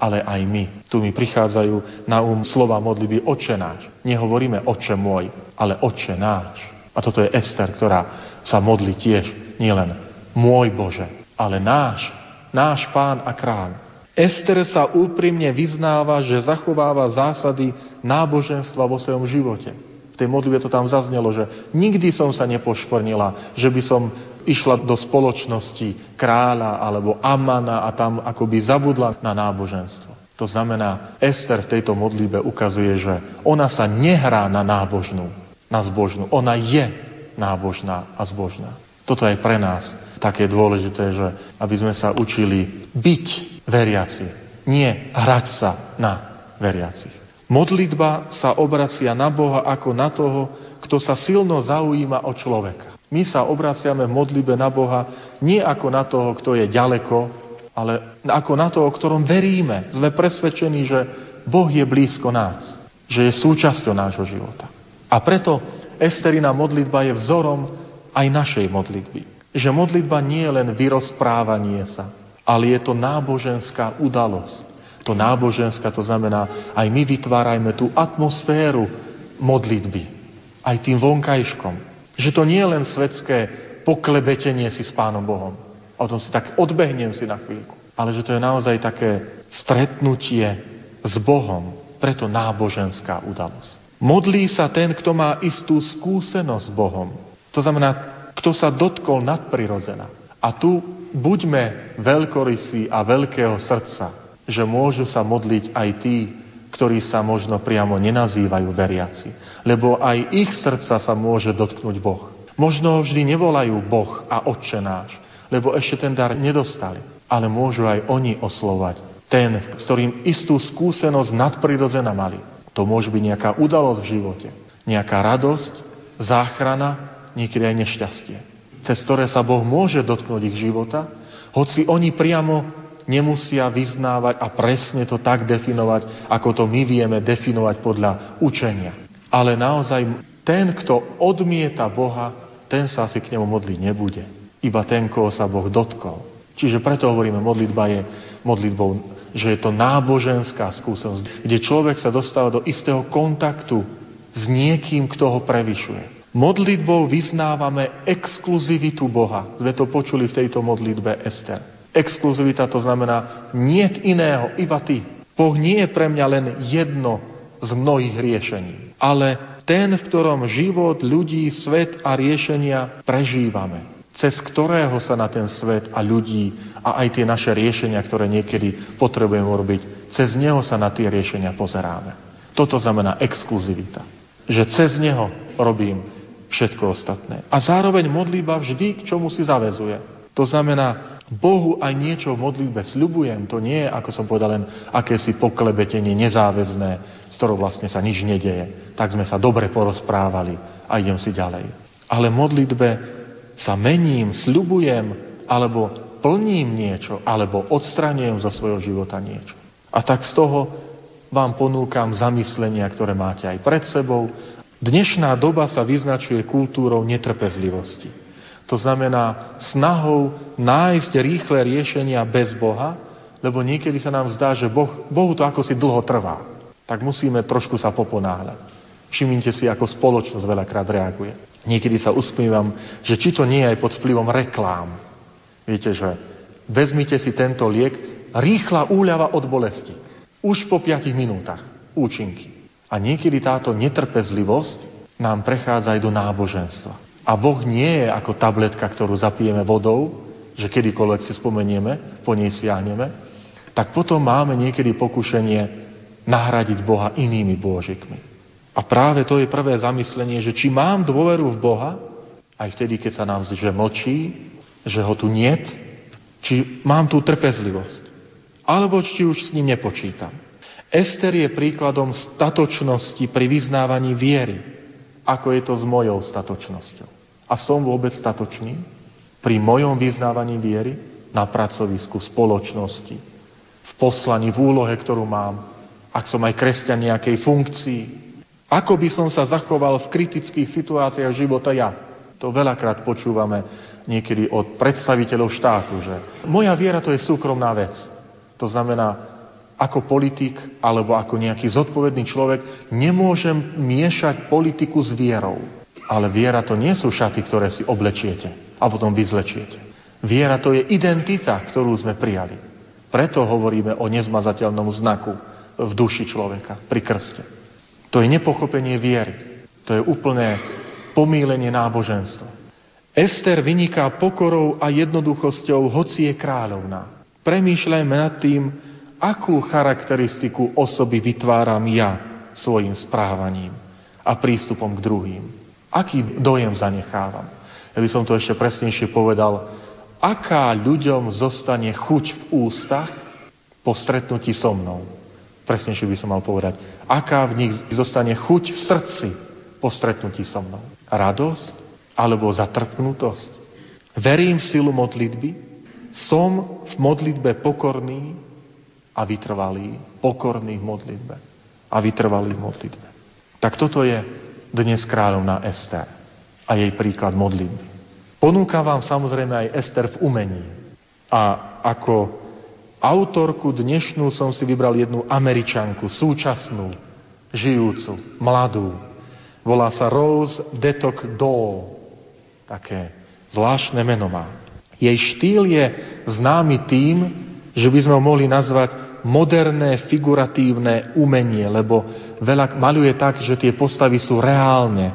[SPEAKER 3] ale aj my. Tu mi prichádzajú na um slova modlitby Oče náš. Nehovoríme Oče môj, ale Oče náš. A toto je Ester, ktorá sa modlí tiež nielen môj Bože, ale náš, náš pán a kráľ. Ester sa úprimne vyznáva, že zachováva zásady náboženstva vo svojom živote. V tej modlitbe to tam zaznelo, že nikdy som sa nepošpornila, že by som išla do spoločnosti kráľa alebo Amana a tam akoby zabudla na náboženstvo. To znamená, Ester v tejto modlíbe ukazuje, že ona sa nehrá na nábožnú, na zbožnú. Ona je nábožná a zbožná. Toto je pre nás také dôležité, že aby sme sa učili byť veriaci, nie hrať sa na veriacich. Modlitba sa obracia na Boha ako na toho, kto sa silno zaujíma o človeka. My sa obraciame v modlibe na Boha nie ako na toho, kto je ďaleko, ale ako na toho, o ktorom veríme. Sme presvedčení, že Boh je blízko nás, že je súčasťou nášho života. A preto Esterina modlitba je vzorom aj našej modlitby. Že modlitba nie je len vyrozprávanie sa, ale je to náboženská udalosť. To náboženská, to znamená, aj my vytvárajme tú atmosféru modlitby. Aj tým vonkajškom. Že to nie je len svetské poklebetenie si s Pánom Bohom. O tom si tak odbehnem si na chvíľku. Ale že to je naozaj také stretnutie s Bohom. Preto náboženská udalosť. Modlí sa ten, kto má istú skúsenosť s Bohom. To znamená, kto sa dotkol nadprirodzena. A tu buďme veľkorysí a veľkého srdca, že môžu sa modliť aj tí, ktorí sa možno priamo nenazývajú veriaci. Lebo aj ich srdca sa môže dotknúť Boh. Možno vždy nevolajú Boh a Otče náš, lebo ešte ten dar nedostali. Ale môžu aj oni oslovať ten, s ktorým istú skúsenosť nadprirodzená mali. To môže byť nejaká udalosť v živote. Nejaká radosť, záchrana, niekedy aj nešťastie. Cez ktoré sa Boh môže dotknúť ich života, hoci oni priamo nemusia vyznávať a presne to tak definovať, ako to my vieme definovať podľa učenia. Ale naozaj ten, kto odmieta Boha, ten sa asi k nemu modliť nebude. Iba ten, koho sa Boh dotkol. Čiže preto hovoríme, modlitba je modlitbou, že je to náboženská skúsenosť, kde človek sa dostáva do istého kontaktu s niekým, kto ho prevyšuje. Modlitbou vyznávame exkluzivitu Boha. Sme to počuli v tejto modlitbe Ester. Exkluzivita to znamená nie iného, iba ty. Boh nie je pre mňa len jedno z mnohých riešení, ale ten, v ktorom život, ľudí, svet a riešenia prežívame cez ktorého sa na ten svet a ľudí a aj tie naše riešenia, ktoré niekedy potrebujeme urobiť, cez neho sa na tie riešenia pozeráme. Toto znamená exkluzivita. Že cez neho robím všetko ostatné. A zároveň modlíba vždy k čomu si zavezuje. To znamená, Bohu aj niečo v modlitbe sľubujem. To nie je, ako som povedal, len akési poklebetenie nezáväzné, z ktorou vlastne sa nič nedeje. Tak sme sa dobre porozprávali a idem si ďalej. Ale modlitbe sa mením, sľubujem, alebo plním niečo, alebo odstraňujem zo svojho života niečo. A tak z toho vám ponúkam zamyslenia, ktoré máte aj pred sebou. Dnešná doba sa vyznačuje kultúrou netrpezlivosti. To znamená snahou nájsť rýchle riešenia bez Boha, lebo niekedy sa nám zdá, že boh, Bohu to ako si dlho trvá. Tak musíme trošku sa poponáhľať. Všimnite si, ako spoločnosť veľakrát reaguje. Niekedy sa usmívam, že či to nie je aj pod vplyvom reklám. Viete, že vezmite si tento liek, rýchla úľava od bolesti. Už po 5 minútach účinky. A niekedy táto netrpezlivosť nám prechádza aj do náboženstva. A Boh nie je ako tabletka, ktorú zapijeme vodou, že kedykoľvek si spomenieme, po nej siahneme, tak potom máme niekedy pokušenie nahradiť Boha inými bôžikmi. A práve to je prvé zamyslenie, že či mám dôveru v Boha, aj vtedy, keď sa nám že mlčí, že ho tu niet, či mám tú trpezlivosť, alebo či už s ním nepočítam. Ester je príkladom statočnosti pri vyznávaní viery, ako je to s mojou statočnosťou. A som vôbec statočný pri mojom vyznávaní viery na pracovisku, spoločnosti, v poslaní, v úlohe, ktorú mám, ak som aj kresťan nejakej funkcii, ako by som sa zachoval v kritických situáciách života ja? To veľakrát počúvame niekedy od predstaviteľov štátu, že moja viera to je súkromná vec. To znamená, ako politik alebo ako nejaký zodpovedný človek nemôžem miešať politiku s vierou. Ale viera to nie sú šaty, ktoré si oblečiete a potom vyzlečiete. Viera to je identita, ktorú sme prijali. Preto hovoríme o nezmazateľnom znaku v duši človeka pri krste. To je nepochopenie viery. To je úplné pomílenie náboženstva. Ester vyniká pokorou a jednoduchosťou, hoci je kráľovná. Premýšľajme nad tým, akú charakteristiku osoby vytváram ja svojim správaním a prístupom k druhým. Aký dojem zanechávam. Ja by som to ešte presnejšie povedal, aká ľuďom zostane chuť v ústach po stretnutí so mnou. Presnejšie by som mal povedať. Aká v nich zostane chuť v srdci po stretnutí so mnou? Radosť alebo zatrpknutosť? Verím v silu modlitby? Som v modlitbe pokorný a vytrvalý? Pokorný v modlitbe a vytrvalý v modlitbe. Tak toto je dnes kráľovná Ester a jej príklad modlitby. Ponúkam vám samozrejme aj Ester v umení. A ako Autorku dnešnú som si vybral jednu američanku, súčasnú, žijúcu, mladú. Volá sa Rose Detok Doll. Také zvláštne meno má. Jej štýl je známy tým, že by sme ho mohli nazvať moderné figuratívne umenie, lebo veľa maluje tak, že tie postavy sú reálne,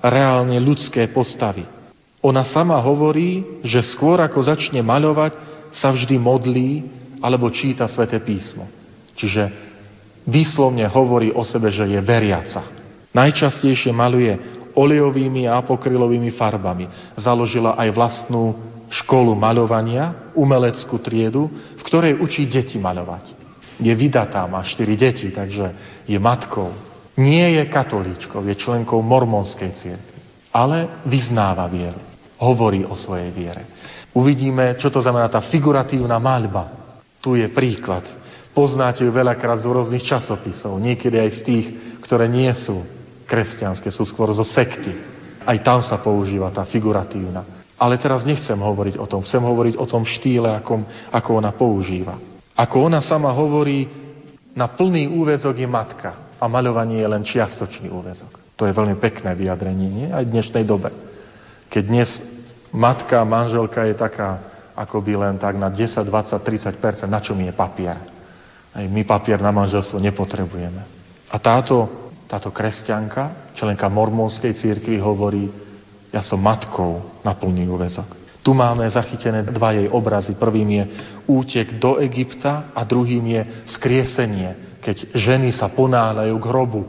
[SPEAKER 3] reálne ľudské postavy. Ona sama hovorí, že skôr ako začne maľovať, sa vždy modlí alebo číta sväté písmo. Čiže výslovne hovorí o sebe, že je veriaca. Najčastejšie maluje olejovými a apokrylovými farbami. Založila aj vlastnú školu maľovania, umeleckú triedu, v ktorej učí deti maľovať. Je vydatá, má štyri deti, takže je matkou. Nie je katolíčkou, je členkou mormonskej cirkvi. Ale vyznáva vieru. Hovorí o svojej viere. Uvidíme, čo to znamená tá figuratívna maľba. Tu je príklad. Poznáte ju veľakrát z rôznych časopisov, niekedy aj z tých, ktoré nie sú kresťanské, sú skôr zo sekty. Aj tam sa používa tá figuratívna. Ale teraz nechcem hovoriť o tom, chcem hovoriť o tom štýle, ako, ako ona používa. Ako ona sama hovorí, na plný úvezok je matka a maľovanie je len čiastočný úvezok. To je veľmi pekné vyjadrenie, nie? Aj v dnešnej dobe. Keď dnes matka, manželka je taká ako by len tak na 10, 20, 30% na čo mi je papier. Aj my papier na manželstvo nepotrebujeme. A táto, táto kresťanka, členka mormonskej církvy, hovorí, ja som matkou na plný. Tu máme zachytené dva jej obrazy. Prvým je útek do Egypta a druhým je skriesenie, keď ženy sa ponáhľajú k hrobu.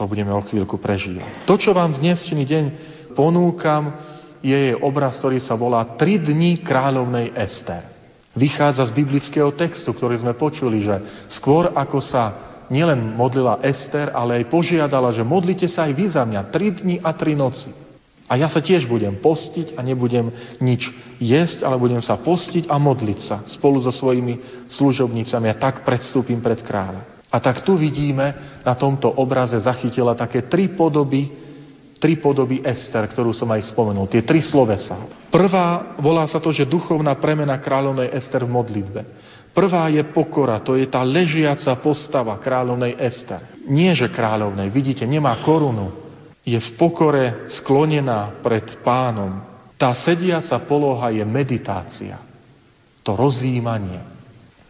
[SPEAKER 3] To budeme o chvíľku prežívať. To, čo vám dnešný deň ponúkam, je jej obraz, ktorý sa volá Tri dní kráľovnej Ester. Vychádza z biblického textu, ktorý sme počuli, že skôr ako sa nielen modlila Ester, ale aj požiadala, že modlite sa aj vy za mňa tri dni a tri noci. A ja sa tiež budem postiť a nebudem nič jesť, ale budem sa postiť a modliť sa spolu so svojimi služobnicami a tak predstúpim pred kráľa. A tak tu vidíme, na tomto obraze zachytila také tri podoby tri podoby Ester, ktorú som aj spomenul, tie tri slovesa. Prvá, volá sa to, že duchovná premena kráľovnej Ester v modlitbe. Prvá je pokora, to je tá ležiaca postava kráľovnej Ester. Nie, že kráľovnej, vidíte, nemá korunu, je v pokore sklonená pred pánom. Tá sediaca poloha je meditácia, to rozjímanie.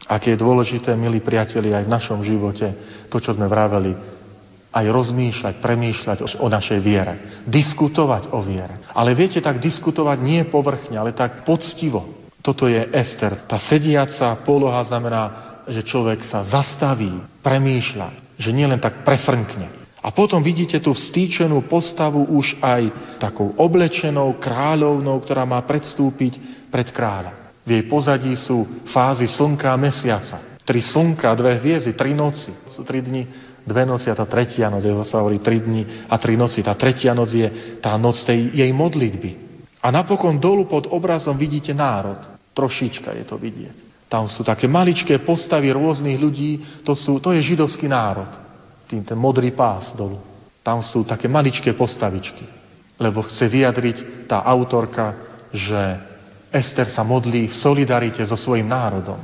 [SPEAKER 3] Aké je dôležité, milí priatelia, aj v našom živote, to, čo sme vraveli, aj rozmýšľať, premýšľať o našej viere. Diskutovať o viere. Ale viete, tak diskutovať nie povrchne, ale tak poctivo. Toto je Ester. Tá sediaca poloha znamená, že človek sa zastaví, premýšľa, že nie len tak prefrnkne. A potom vidíte tú vstýčenú postavu už aj takou oblečenou kráľovnou, ktorá má predstúpiť pred kráľa. V jej pozadí sú fázy slnka a mesiaca. Tri slnka, dve hviezdy, tri noci. Sú tri dni dve noci a tá tretia noc, jeho sa hovorí tri dni a tri noci. Tá tretia noc je tá noc tej jej modlitby. A napokon dolu pod obrazom vidíte národ. Trošička je to vidieť. Tam sú také maličké postavy rôznych ľudí, to, sú, to je židovský národ. Tým ten modrý pás dolu. Tam sú také maličké postavičky. Lebo chce vyjadriť tá autorka, že Ester sa modlí v solidarite so svojim národom.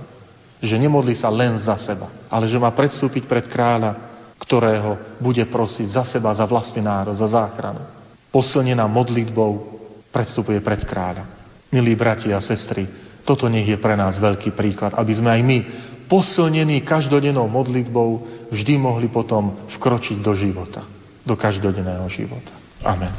[SPEAKER 3] Že nemodlí sa len za seba, ale že má predstúpiť pred kráľa ktorého bude prosiť za seba, za vlastný národ, za záchranu. Posilnená modlitbou predstupuje pred kráľa. Milí bratia a sestry, toto nech je pre nás veľký príklad, aby sme aj my, posilnení každodennou modlitbou, vždy mohli potom vkročiť do života, do každodenného života. Amen.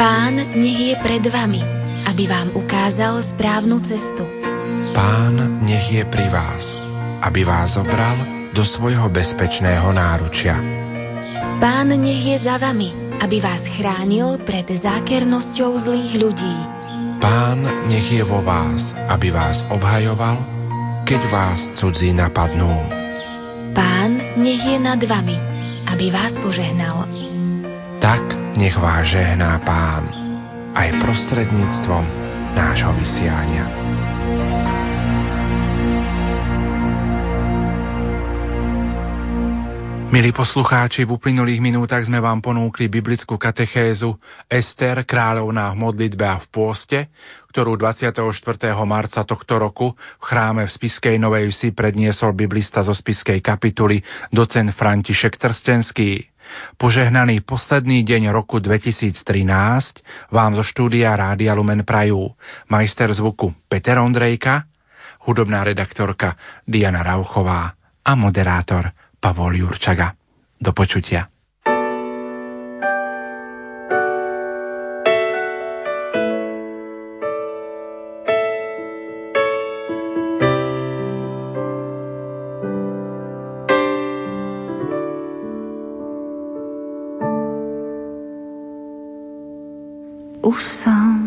[SPEAKER 2] Pán nech je pred vami aby vám ukázal správnu cestu.
[SPEAKER 1] Pán nech je pri vás, aby vás zobral do svojho bezpečného náručia.
[SPEAKER 2] Pán nech je za vami, aby vás chránil pred zákernosťou zlých ľudí.
[SPEAKER 1] Pán nech je vo vás, aby vás obhajoval, keď vás cudzí napadnú.
[SPEAKER 2] Pán nech je nad vami, aby vás požehnal.
[SPEAKER 1] Tak nech vás žehná Pán aj prostredníctvom nášho vysiania. Milí poslucháči, v uplynulých minútach sme vám ponúkli biblickú katechézu Ester, kráľovná v modlitbe a v pôste, ktorú 24. marca tohto roku v chráme v Spiskej Novej Vsi predniesol biblista zo Spiskej kapituly docen František Trstenský. Požehnaný posledný deň roku 2013 vám zo štúdia Rádia Lumen Prajú majster zvuku Peter Ondrejka, hudobná redaktorka Diana Rauchová a moderátor Pavol Jurčaga. Do počutia.
[SPEAKER 4] Už som